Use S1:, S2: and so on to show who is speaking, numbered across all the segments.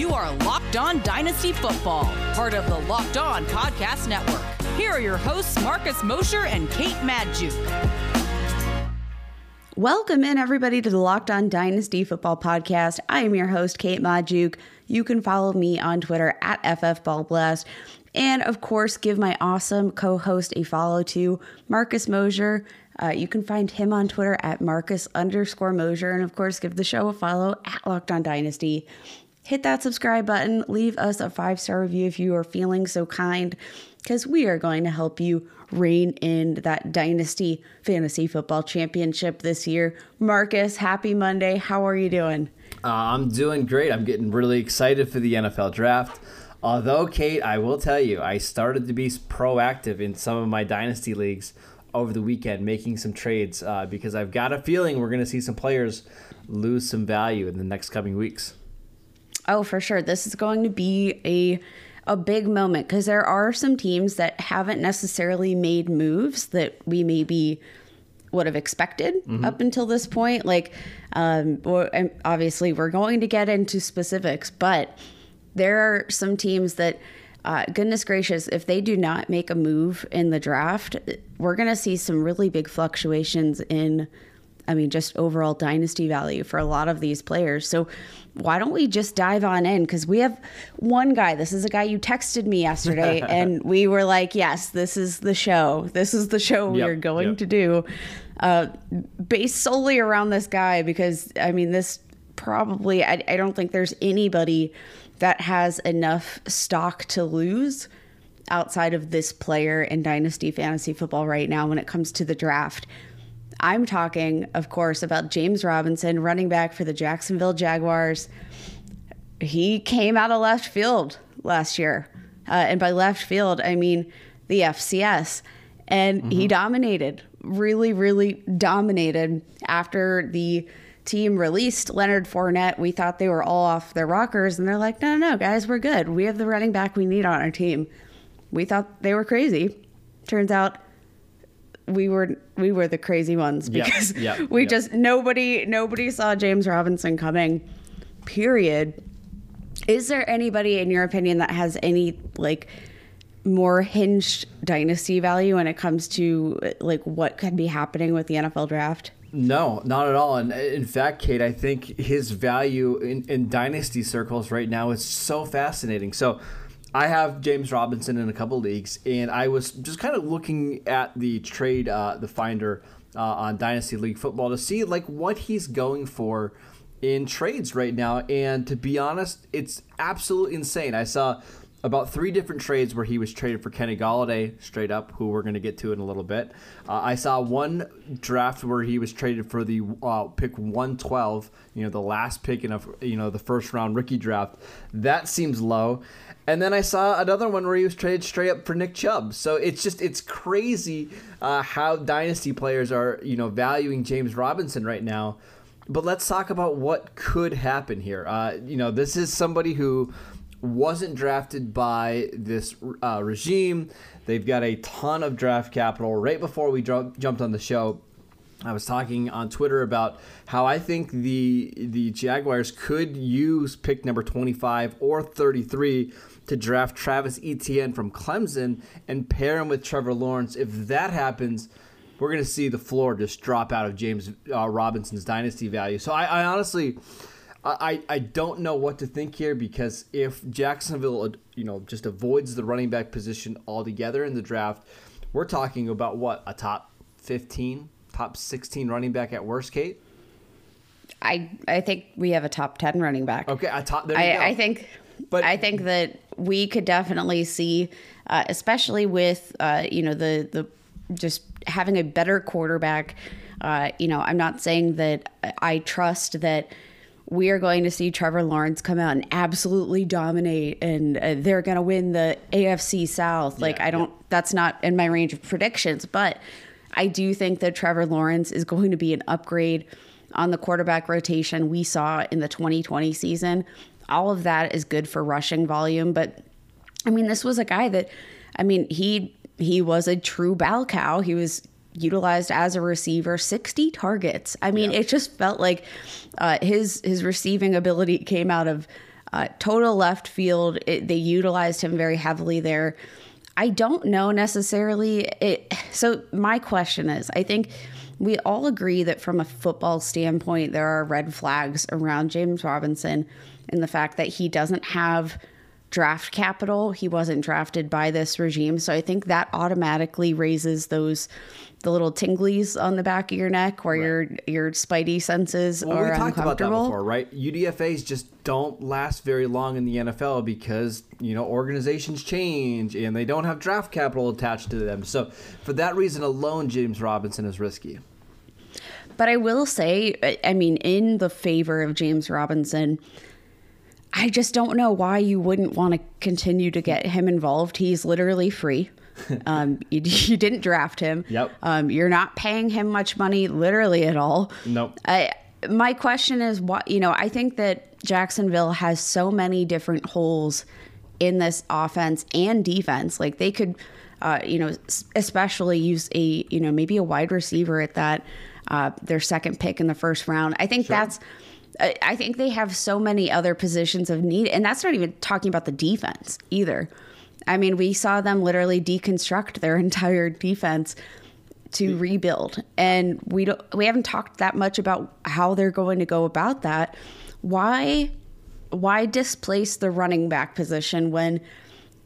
S1: You are Locked On Dynasty Football, part of the Locked On Podcast Network. Here are your hosts, Marcus Mosher and Kate Magdziuk.
S2: Welcome in, everybody, to the Locked On Dynasty Football Podcast. I am your host, Kate Magdziuk. You can follow me on Twitter at FFBallBlast. And of course, give my awesome co host a follow to Marcus Mosher. Uh, you can find him on Twitter at Marcus underscore Mosher. And of course, give the show a follow at Locked On Dynasty. Hit that subscribe button. Leave us a five star review if you are feeling so kind, because we are going to help you rein in that Dynasty Fantasy Football Championship this year. Marcus, happy Monday. How are you doing?
S3: Uh, I'm doing great. I'm getting really excited for the NFL draft. Although, Kate, I will tell you, I started to be proactive in some of my dynasty leagues over the weekend, making some trades uh, because I've got a feeling we're going to see some players lose some value in the next coming weeks.
S2: Oh, for sure. This is going to be a a big moment because there are some teams that haven't necessarily made moves that we maybe would have expected mm-hmm. up until this point. Like, um, obviously, we're going to get into specifics, but there are some teams that, uh, goodness gracious, if they do not make a move in the draft, we're going to see some really big fluctuations in I mean, just overall dynasty value for a lot of these players. So why don't we just dive on in? Because we have one guy. This is a guy you texted me yesterday, and we were like, yes, this is the show. This is the show we are going yep. to do, uh, based solely around this guy. Because, I mean, this probably, I, I don't think there's anybody that has enough stock to lose outside of this player in dynasty fantasy football right now when it comes to the draft. I'm talking, of course, about James Robinson, running back for the Jacksonville Jaguars. He came out of left field last year. Uh, and by left field, I mean the FCS. And mm-hmm. he dominated, really, really dominated after the team released Leonard Fournette. We thought they were all off their rockers, and they're like, no, no, no, guys, we're good. We have the running back we need on our team. We thought they were crazy. Turns out we were we were the crazy ones because yep, yep, we yep. just nobody nobody saw James Robinson coming. Period. Is there anybody in your opinion that has any like more hinged dynasty value when it comes to like what could be happening with the NFL draft?
S3: No, not at all. And in fact, Kate, I think his value in, in dynasty circles right now is so fascinating. So I have James Robinson in a couple leagues, and I was just kind of looking at the trade, uh, the finder uh, on Dynasty League Football to see like what he's going for in trades right now. And to be honest, it's absolutely insane. I saw about three different trades where he was traded for Kenny Golladay straight up, who we're going to get to in a little bit. Uh, I saw one draft where he was traded for the uh, pick 112, you know, the last pick in a you know the first round rookie draft. That seems low. And then I saw another one where he was traded straight up for Nick Chubb. So it's just it's crazy uh, how dynasty players are you know valuing James Robinson right now. But let's talk about what could happen here. Uh, you know, this is somebody who wasn't drafted by this uh, regime. They've got a ton of draft capital. Right before we jumped on the show, I was talking on Twitter about how I think the the Jaguars could use pick number 25 or 33 to draft Travis Etienne from Clemson and pair him with Trevor Lawrence. If that happens, we're going to see the floor just drop out of James uh, Robinson's dynasty value. So I, I honestly, I, I don't know what to think here because if Jacksonville, you know, just avoids the running back position altogether in the draft, we're talking about what a top 15, top 16 running back at worst, Kate.
S2: I I think we have a top 10 running back.
S3: Okay, a top.
S2: I, I think but I think that we could definitely see, uh, especially with uh, you know the the just having a better quarterback. Uh, you know, I'm not saying that I trust that we are going to see Trevor Lawrence come out and absolutely dominate and uh, they're going to win the AFC South. Like, yeah, I don't, yeah. that's not in my range of predictions, but I do think that Trevor Lawrence is going to be an upgrade on the quarterback rotation we saw in the 2020 season all of that is good for rushing volume. But I mean, this was a guy that, I mean, he he was a true bell cow. He was utilized as a receiver 60 targets i mean yeah. it just felt like uh, his his receiving ability came out of Uh, total left field, it, they utilized him very heavily there. I don't know necessarily. It, so my question is, I think we all agree that from a football standpoint, there are red flags around James Robinson and the fact that he doesn't have draft capital. He wasn't drafted by this regime. So I think that automatically raises those the little tinglies on the back of your neck where right. your your spidey senses well, are we talked about that before,
S3: right? UDFAs just don't last very long in the NFL because, you know, organizations change and they don't have draft capital attached to them. So for that reason alone, James Robinson is risky.
S2: But I will say, I mean, in the favor of James Robinson, I just don't know why you wouldn't want to continue to get him involved. He's literally free. Um, you, you, didn't draft him.
S3: Yep.
S2: Um, you're not paying him much money, literally at all.
S3: Nope.
S2: I, my question is, what you know? I think that Jacksonville has so many different holes in this offense and defense. Like they could, uh, you know, especially use a you know maybe a wide receiver at that uh, their second pick in the first round. I think sure. that's I think they have so many other positions of need, and that's not even talking about the defense either. I mean, we saw them literally deconstruct their entire defense to rebuild, and we don't we haven't talked that much about how they're going to go about that. Why why displace the running back position when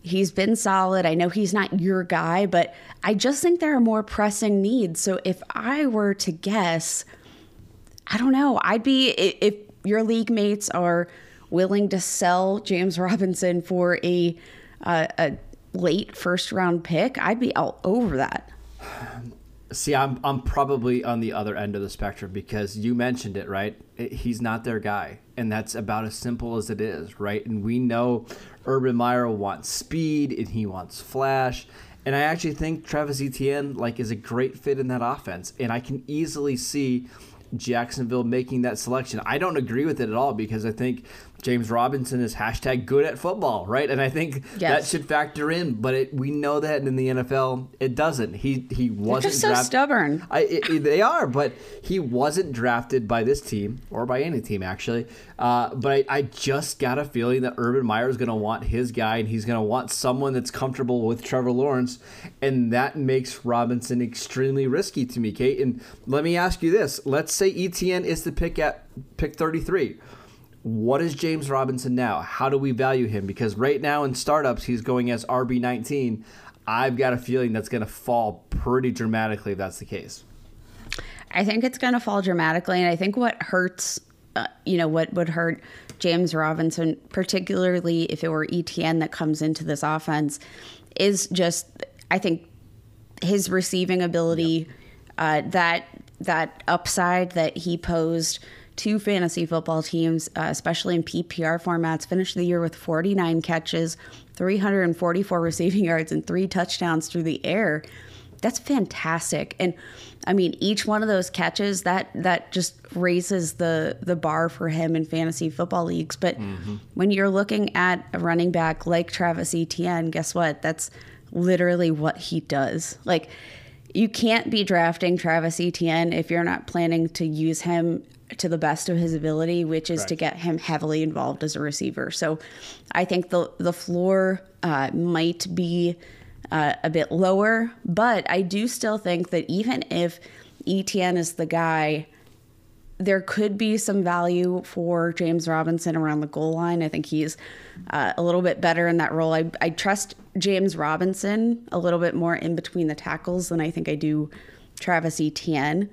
S2: he's been solid? I know he's not your guy, but I just think there are more pressing needs. So if I were to guess, I don't know. I'd be if your league mates are willing to sell James Robinson for a uh, a late first round pick, I'd be all over that.
S3: See, I'm I'm probably on the other end of the spectrum because you mentioned it, right? He's not their guy, and that's about as simple as it is, right? And we know Urban Meyer wants speed and he wants flash, and I actually think Travis Etienne like is a great fit in that offense, and I can easily see Jacksonville making that selection. I don't agree with it at all because I think James Robinson is hashtag good at football, right? And I think yes. that should factor in. But it, we know that in the NFL, it doesn't. He he wasn't
S2: just so draft- stubborn.
S3: I, it, they are, but he wasn't drafted by this team or by any team actually. Uh, but I, I just got a feeling that Urban Meyer is going to want his guy, and he's going to want someone that's comfortable with Trevor Lawrence, and that makes Robinson extremely risky to me, Kate. And let me ask you this: Let's say Etienne is the pick at pick thirty three what is James Robinson now? How do we value him? Because right now in startups, he's going as RB19. I've got a feeling that's going to fall pretty dramatically if that's the case.
S2: I think it's going to fall dramatically. And I think what hurts, uh, you know, what would hurt James Robinson, particularly if it were Etienne that comes into this offense, is just, I think, his receiving ability, yep. uh, that that upside that he posed two fantasy football teams, uh, especially in PPR formats, finished the year with 49 catches, 344 receiving yards, and three touchdowns through the air. That's fantastic. And I mean, each one of those catches that that just raises the the bar for him in fantasy football leagues. But mm-hmm. when you're looking at a running back like Travis Etienne, guess what? That's literally what he does. Like you can't be drafting Travis Etienne if you're not planning to use him to the best of his ability, which is right. to get him heavily involved as a receiver. So I think the the floor uh, might be uh, a bit lower, but I do still think that even if Etienne is the guy, there could be some value for James Robinson around the goal line. I think he's uh, a little bit better in that role. I, I trust James Robinson a little bit more in between the tackles than I think I do Travis Etienne.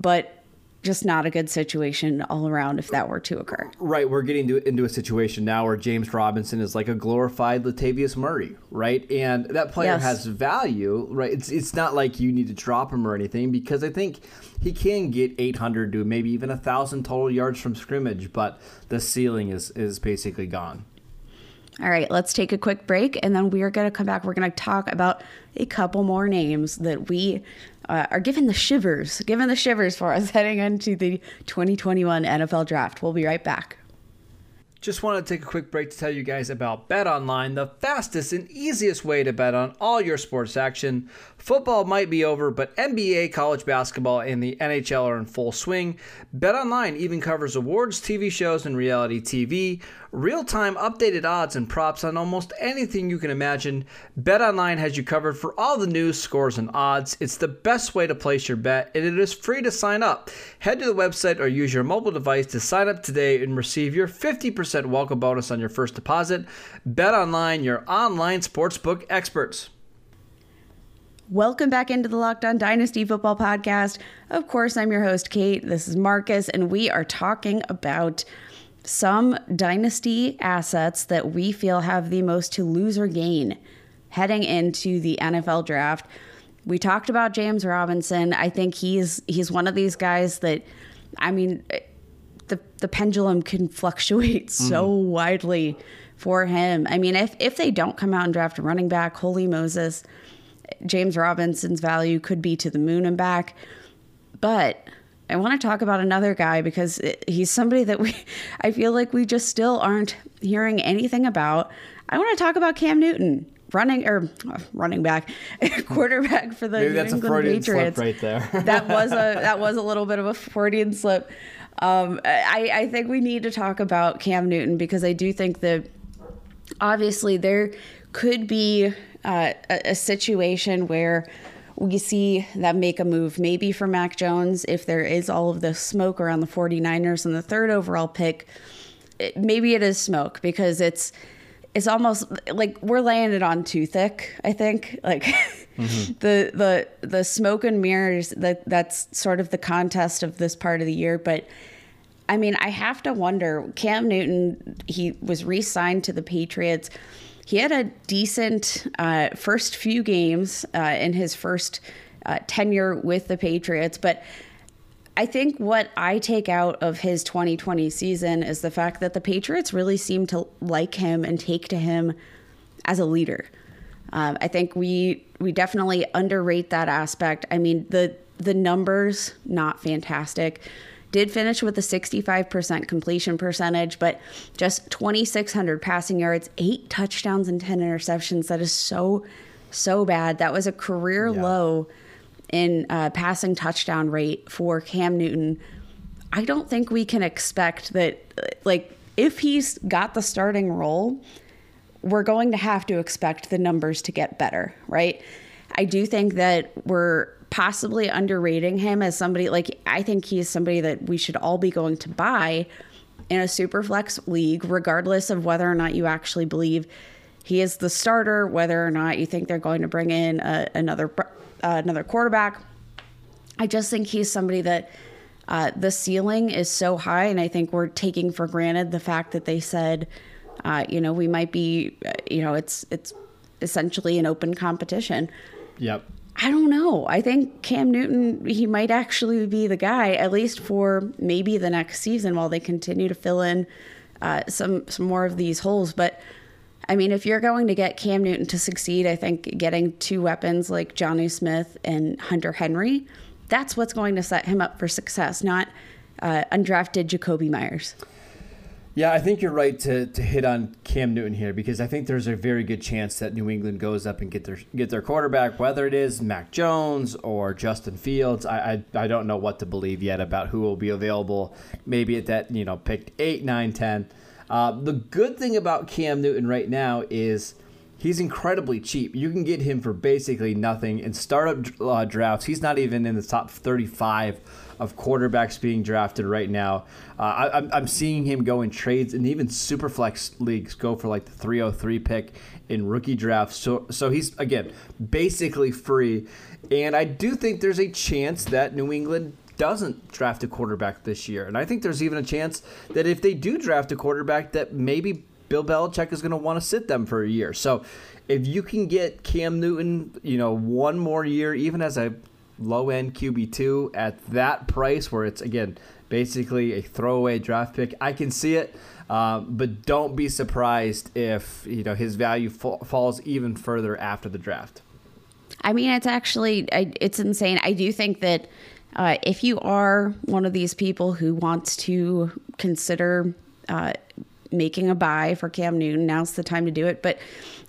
S2: But just not a good situation all around if that were to occur.
S3: Right, we're getting to, into a situation now where James Robinson is like a glorified Latavius Murray, right? And that player yes. has value, right? It's it's not like you need to drop him or anything because I think he can get 800 to maybe even a thousand total yards from scrimmage, but the ceiling is is basically gone.
S2: All right, let's take a quick break and then we are going to come back. We're going to talk about a couple more names that we uh, are given the shivers, given the shivers for us heading into the 2021 NFL draft. We'll be right back.
S3: Just wanted to take a quick break to tell you guys about Bet Online, the fastest and easiest way to bet on all your sports action. Football might be over, but NBA, college basketball, and the NHL are in full swing. Bet Online even covers awards, TV shows, and reality TV. Real time updated odds and props on almost anything you can imagine. Bet Online has you covered for all the news, scores, and odds. It's the best way to place your bet, and it is free to sign up. Head to the website or use your mobile device to sign up today and receive your 50% welcome bonus on your first deposit. Bet Online, your online sportsbook experts.
S2: Welcome back into the Locked On Dynasty Football Podcast. Of course, I'm your host, Kate. This is Marcus, and we are talking about some dynasty assets that we feel have the most to lose or gain heading into the NFL draft. We talked about James Robinson. I think he's he's one of these guys that I mean the the pendulum can fluctuate so widely for him. I mean, if if they don't come out and draft a running back, holy Moses, James Robinson's value could be to the moon and back. But I want to talk about another guy because he's somebody that we, I feel like we just still aren't hearing anything about. I want to talk about Cam Newton, running or uh, running back, quarterback for the
S3: Maybe
S2: New England Patriots.
S3: right there.
S2: that was a that was a little bit of a Freudian slip. Um, I, I think we need to talk about Cam Newton because I do think that obviously there could be uh, a, a situation where we see that make a move maybe for Mac Jones if there is all of the smoke around the 49ers and the third overall pick. It, maybe it is smoke because it's it's almost like we're laying it on too thick. I think like the the the smoke and mirrors that that's sort of the contest of this part of the year. But I mean, I have to wonder. Cam Newton, he was re-signed to the Patriots. He had a decent uh, first few games uh, in his first uh, tenure with the Patriots, but I think what I take out of his 2020 season is the fact that the Patriots really seem to like him and take to him as a leader. Um, I think we we definitely underrate that aspect. I mean the the numbers not fantastic. Did finish with a 65% completion percentage, but just 2,600 passing yards, eight touchdowns, and 10 interceptions. That is so, so bad. That was a career
S3: Yeah.
S2: low in uh, passing touchdown rate for Cam Newton. I don't think we can expect that, like, if he's got the starting role, we're going to have to expect the numbers to get better, right? I do think that we're possibly underrating him as somebody like I think he's somebody that we should all be going to buy in a super flex league, regardless of whether or not you actually believe he is the starter, whether or not you think they're going to bring in a, another uh, another quarterback. I just think he's somebody that uh, the ceiling is so high, and I think we're taking for granted the fact that they said, uh, you know, we might be, uh, you know, it's it's essentially an open competition.
S3: Yep.
S2: I don't know. I think Cam Newton, he might actually be the guy, at least for maybe the next season while they continue to fill in uh, some some more of these holes. But I mean, if you're going to get Cam Newton to succeed, I think getting two weapons like Jonnu Smith and Hunter Henry, that's what's going to set him up for success, not uh, undrafted Jakobi Meyers.
S3: Yeah, I think you're right to, to hit on Cam Newton here because I think there's a very good chance that New England goes up and get their get their quarterback, whether it is Mac Jones or Justin Fields. I I, I don't know what to believe yet about who will be available. Maybe at that you know picked eight, nine, ten. Uh, the good thing about Cam Newton right now is he's incredibly cheap. You can get him for basically nothing in startup uh, drafts. He's not even in the top 35 of quarterbacks being drafted right now. Uh, I, I'm, I'm seeing him go in trades and even super flex leagues go for like the 303 pick in rookie drafts. So so he's again basically free, and I do think there's a chance that New England doesn't draft a quarterback this year, and I think there's even a chance that if they do draft a quarterback, that maybe Bill Belichick is going to want to sit them for a year. So if you can get Cam Newton, you know, one more year, even as a low end QB2 at that price where it's, again, basically a throwaway draft pick, I can see it. Uh, but don't be surprised if you know his value fa- falls even further after the draft.
S2: I mean, it's actually it's insane. I do think that uh, if you are one of these people who wants to consider uh, making a buy for Cam Newton. Now's the time to do it. But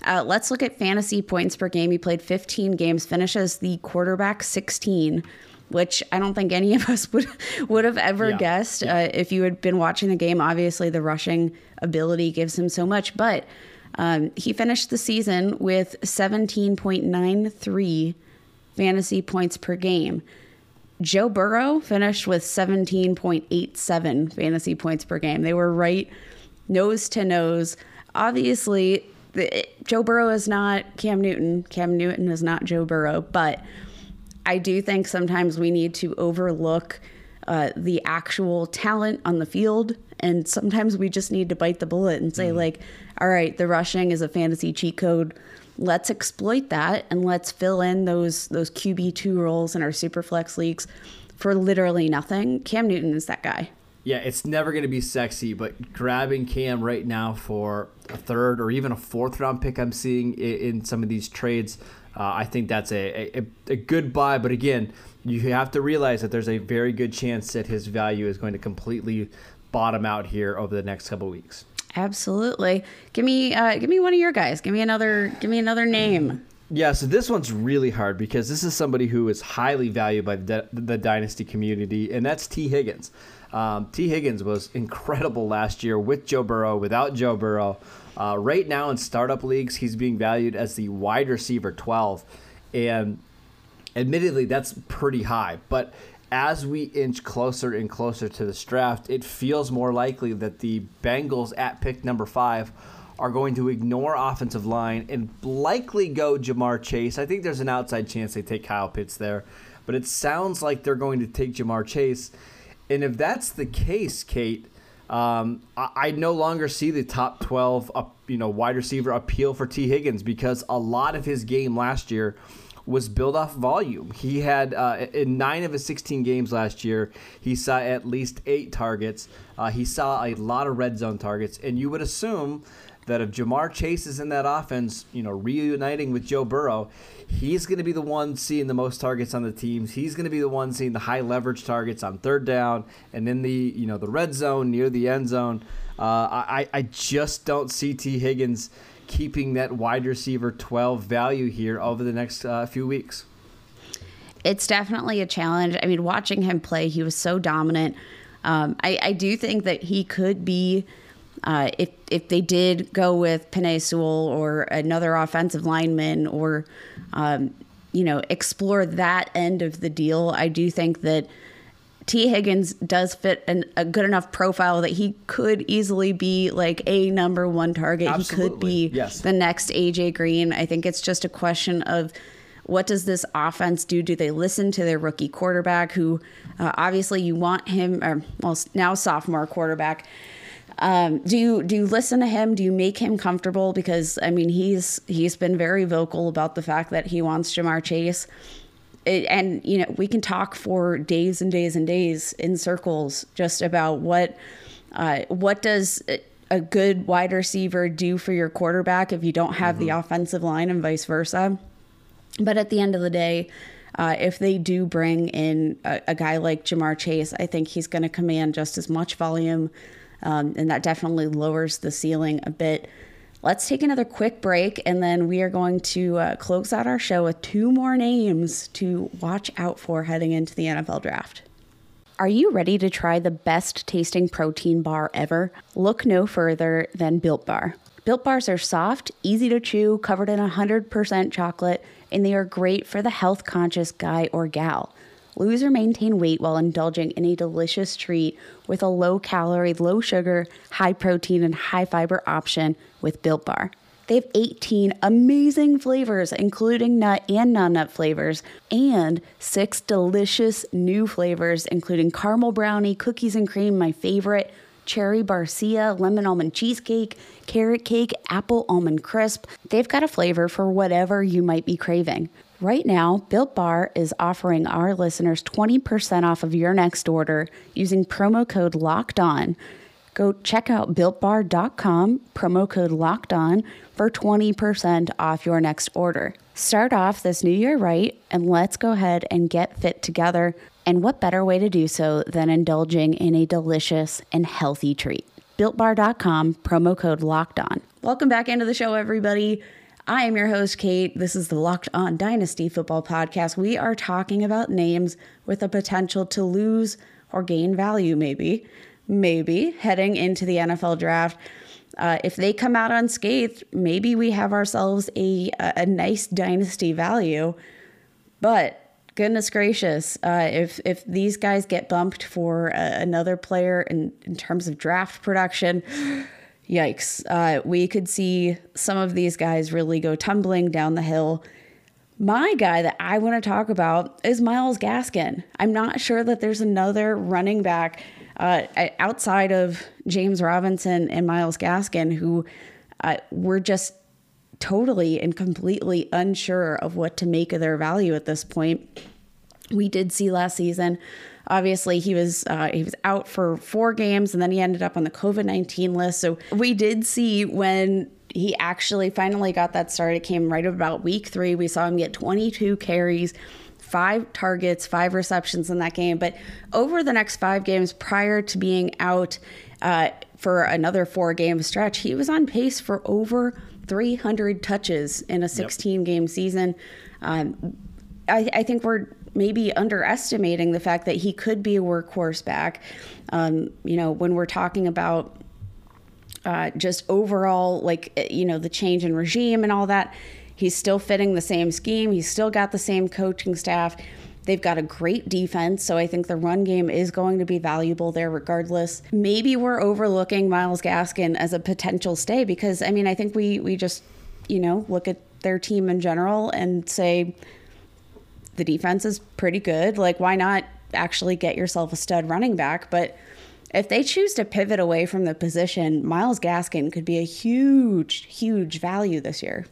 S2: uh, let's look at fantasy points per game. He played 15 games, finishes the quarterback 16 which I don't think any of us would would have ever yeah. guessed yeah. Uh, if you had been watching the game. Obviously, the rushing ability gives him so much, but um, he finished the season with 17.93 fantasy points per game. Joe Burrow finished with 17.87 fantasy points per game. They were right nose to nose. Obviously, the, Joe Burrow is not Cam Newton. Cam Newton is not Joe Burrow, but I do think sometimes we need to overlook uh, the actual talent on the field. And sometimes we just need to bite the bullet and say, mm. like, all right, the rushing is a fantasy cheat code let's exploit that and let's fill in those those QB two roles in our super flex leagues for literally nothing. Cam Newton is that guy.
S3: Yeah, it's never going to be sexy, but grabbing Cam right now for a third or even a fourth round pick, I'm seeing in, some of these trades. Uh, I think that's a, a, a good buy, but again, you have to realize that there's a very good chance that his value is going to completely bottom out here over the next couple weeks.
S2: Absolutely. Give me uh, give me one of your guys. Give me another give me another name.
S3: Yeah, so this one's really hard because this is somebody who is highly valued by the, the dynasty community, and that's Tee Higgins. Um, Tee Higgins was incredible last year with Joe Burrow, without Joe Burrow. Uh, right now in startup leagues, he's being valued as the wide receiver 12. And admittedly, that's pretty high. But as we inch closer and closer to this draft, it feels more likely that the Bengals at pick number five are going to ignore offensive line and likely go Ja'Marr Chase. I think there's an outside chance they take Kyle Pitts there, but it sounds like they're going to take Ja'Marr Chase. And if that's the case, Kate, um, I, I, no longer see the top 12, up, you know, wide receiver appeal for Tee Higgins because a lot of his game last year – was built off volume. He had uh, in nine of his 16 games last year, he saw at least eight targets. Uh, he saw a lot of red zone targets, and you would assume that if Ja'Marr Chase is in that offense, you know, reuniting with Joe Burrow, he's going to be the one seeing the most targets on the teams. He's going to be the one seeing the high leverage targets on third down and in the you know the red zone near the end zone. Uh, I I just don't see Tee Higgins keeping that wide receiver 12 value here over the next uh, few weeks?
S2: It's definitely a challenge. I mean, watching him play, he was so dominant. Um, I, I, do think that he could be, uh, if if they did go with Penei Sewell or another offensive lineman, or um, you know, explore that end of the deal. I do think that Tee Higgins does fit an, a good enough profile that he could easily be like a number one target. Absolutely. He could be yes. the next AJ Green. I think it's just a question of what does this offense do? Do they listen to their rookie quarterback, who uh, obviously you want him, or well, now sophomore quarterback? Um, do you do you listen to him? Do you make him comfortable? Because I mean, he's he's been very vocal about the fact that he wants Ja'Marr Chase it, and you know we can talk for days and days and days in circles just about what uh, what does a good wide receiver do for your quarterback if you don't have mm-hmm. the offensive line and vice versa. But at the end of the day, uh, if they do bring in a, a, guy like Ja'Marr Chase, I think he's going to command just as much volume, um, and that definitely lowers the ceiling a bit. Let's take another quick break, and then we are going to uh, close out our show with two more names to watch out for heading into the NFL draft. Are you ready to try the best tasting protein bar ever? Look no further than Built Bar. Built Bars are soft, easy to chew, covered in 100% chocolate, and they are great for the health conscious guy or gal. Lose or maintain weight while indulging in a delicious treat with a low calorie, low sugar, high protein, and high fiber option with Built Bar. They have 18 amazing flavors, including nut and non nut flavors, and six delicious new flavors, including caramel brownie, cookies and cream, my favorite, cherry barcia, lemon almond cheesecake, carrot cake, apple almond crisp. They've got a flavor for whatever you might be craving. Right now, Built Bar is offering our listeners 20% off of your next order using promo code LOCKED ON. Go check out builtbar.com, promo code LOCKED ON for 20% off your next order. Start off this new year right, and let's go ahead and get fit together. And what better way to do so than indulging in a delicious and healthy treat? builtbar.com, promo code locked on. Welcome back into the show, everybody. I am your host, Kate. This is the Locked On Dynasty Football Podcast. We are talking about names with the potential to lose or gain value, maybe, maybe heading into the NFL draft. Uh, if they come out unscathed, maybe we have ourselves a, a nice dynasty value. But goodness gracious, uh, if if these guys get bumped for uh, another player in, in terms of draft production, yikes, uh, we could see some of these guys really go tumbling down the hill. My guy that I want to talk about is Myles Gaskin. I'm not sure that there's another running back uh, outside of James Robinson and Myles Gaskin who uh, were just totally and completely unsure of what to make of their value at this point. We did see last season. Obviously, he was uh, he was out for four games, and then he ended up on the COVID nineteen list. So we did see when he actually finally got that start. It came right about week three. We saw him get twenty two carries, five targets, five receptions in that game. But over the next five games prior to being out uh, for another four game stretch, he was on pace for over 300 touches in a 16 yep. game season. Um, I, I, think we're maybe underestimating the fact that he could be a workhorse back. Um, you know, when we're talking about uh, just overall, like, eh, you know, the change in regime and all that, he's still fitting the same scheme. He's still got the same coaching staff. They've got a great defense, so I think the run game is going to be valuable there regardless. Maybe we're overlooking Myles Gaskin as a potential stay because I mean, I think we we just, you know, look at their team in general and say the defense is pretty good. Like why not actually get yourself a stud running back, but if they choose to pivot away from the position, Myles Gaskin could be a huge, huge value this year.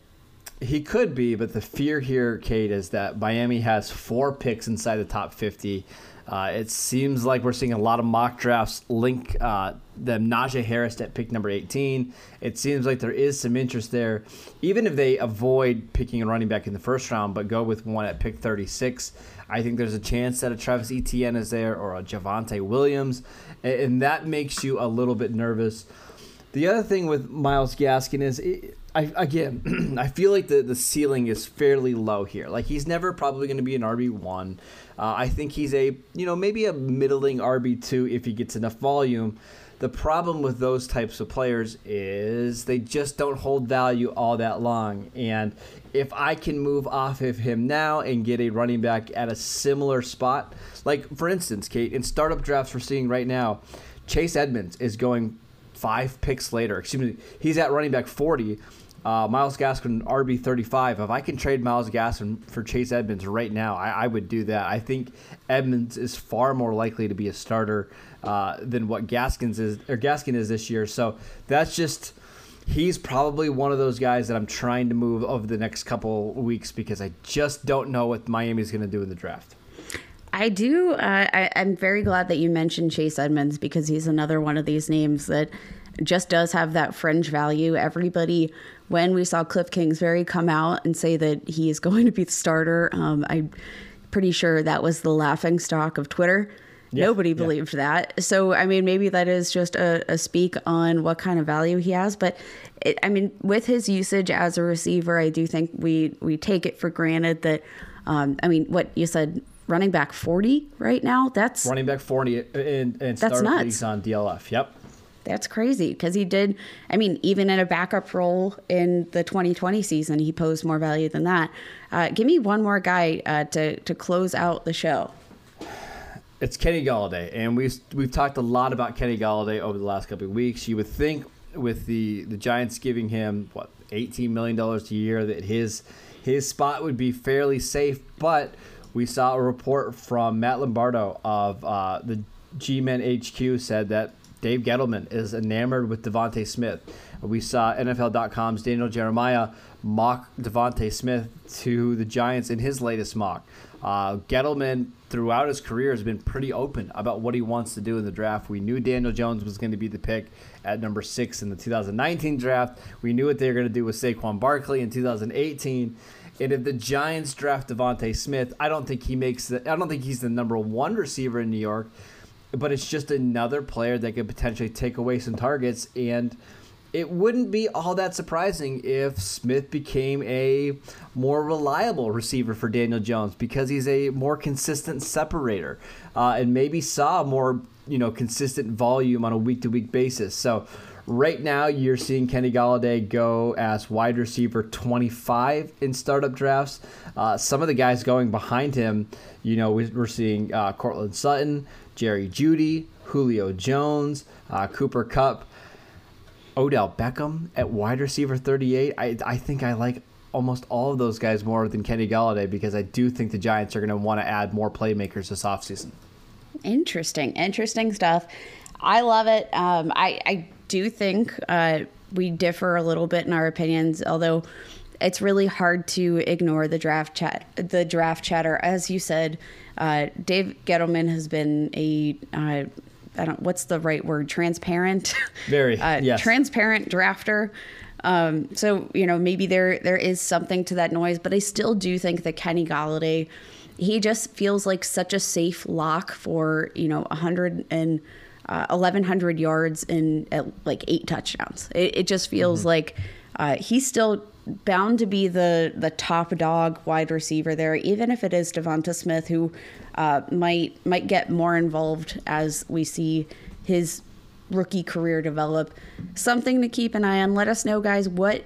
S3: He could be, but the fear here, Kate, is that Miami has four picks inside the top 50. Uh, it seems like we're seeing a lot of mock drafts link uh, them Najee Harris at pick number 18. It seems like there is some interest there, even if they avoid picking a running back in the first round, but go with one at pick 36. I think there's a chance that a Travis Etienne is there or a Javonte Williams, and that makes you a little bit nervous. The other thing with Myles Gaskin is. It, I, again, I feel like the, the ceiling is fairly low here. Like he's never probably going to be an RB one. Uh, I think he's a you know maybe a middling RB two if he gets enough volume. The problem with those types of players is they just don't hold value all that long. And if I can move off of him now and get a running back at a similar spot, like for instance, Kate, in startup drafts we're seeing right now, Chase Edmonds is going five picks later. Excuse me, he's at running back 40 uh, Myles Gaskin RB thirty five. If I can trade Myles Gaskin for Chase Edmonds right now, I, I, would do that. I think Edmonds is far more likely to be a starter uh, than what Gaskins is or Gaskin is this year. So that's just he's probably one of those guys that I'm trying to move over the next couple weeks because I just don't know what Miami's going to do in the draft.
S2: I do. Uh, I, I'm very glad that you mentioned Chase Edmonds because he's another one of these names that just does have that fringe value. Everybody when we saw Cliff Kingsbury come out and say that he is going to be the starter, um, I'm pretty sure that was the laughing stock of Twitter. Yeah, Nobody believed yeah. that. So, I mean, maybe that is just a, a, speak on what kind of value he has. But, it, I mean, with his usage as a receiver, I do think we, we take it for granted that, um, I mean, what you said, running back 40 right now, that's
S3: running back 40 and, and
S2: that's nuts.
S3: on DLF. Yep
S2: that's crazy because he did. I mean, even in a backup role in the 2020 season, he posed more value than that. Uh, give me one more guy uh, to to close out the show.
S3: It's Kenny Golladay, and we've we've talked a lot about Kenny Golladay over the last couple of weeks. You would think with the the Giants giving him what 18 million dollars a year that his his spot would be fairly safe, but we saw a report from Matt Lombardo of uh, the G-Men HQ said that Dave Gettleman is enamored with DeVonta Smith. We saw NFL.com's Daniel Jeremiah mock DeVonta Smith to the Giants in his latest mock. Uh, Gettleman, throughout his career, has been pretty open about what he wants to do in the draft. We knew Daniel Jones was going to be the pick at number six in the 2019 draft. We knew what they were going to do with Saquon Barkley in 2018. And if the Giants draft DeVonta Smith, I don't think he makes the, I don't think he's the number one receiver in New York. But it's just another player that could potentially take away some targets and it wouldn't be all that surprising if Smith became a more reliable receiver for Daniel Jones because he's a more consistent separator uh, and maybe saw more you know consistent volume on a week to week basis. So right now you're seeing Kenny Golladay go as wide receiver 25 in startup drafts. Uh, some of the guys going behind him, you know, we're seeing uh, Courtland Sutton, Jerry Jeudy, Julio Jones, uh, Cooper Kupp, Odell Beckham at wide receiver 38. I, I think I like almost all of those guys more than Kenny Golladay because I do think the Giants are going to want to add more playmakers this offseason.
S2: Interesting, interesting stuff. I love it. Um, I, I do think uh, we differ a little bit in our opinions, although it's really hard to ignore the draft chat. The draft chatter, as you said, uh, Dave Gettleman has been a uh, I don't what's the right word transparent
S3: very uh, yes.
S2: transparent drafter um, so you know maybe there there is something to that noise but I still do think that Kenny Golladay he just feels like such a safe lock for you know a 100 and uh, 1100 yards and uh, like eight touchdowns it, it just feels mm-hmm. like uh, he's still bound to be the the top dog wide receiver there, even if it is Devonta Smith, who uh, might might get more involved as we see his rookie career develop. Something to keep an eye on. Let us know, guys. What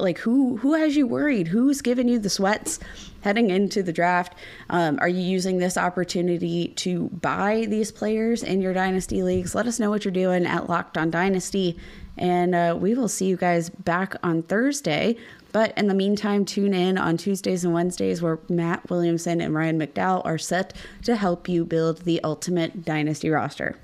S2: like who who has you worried? Who's giving you the sweats heading into the draft? Um, are you using this opportunity to buy these players in your dynasty leagues? Let us know what you're doing at Locked On Dynasty. And uh, we will see you guys back on Thursday but in the meantime, tune in on Tuesdays and Wednesdays where Matt Williamson and Ryan McDowell are set to help you build the ultimate dynasty roster.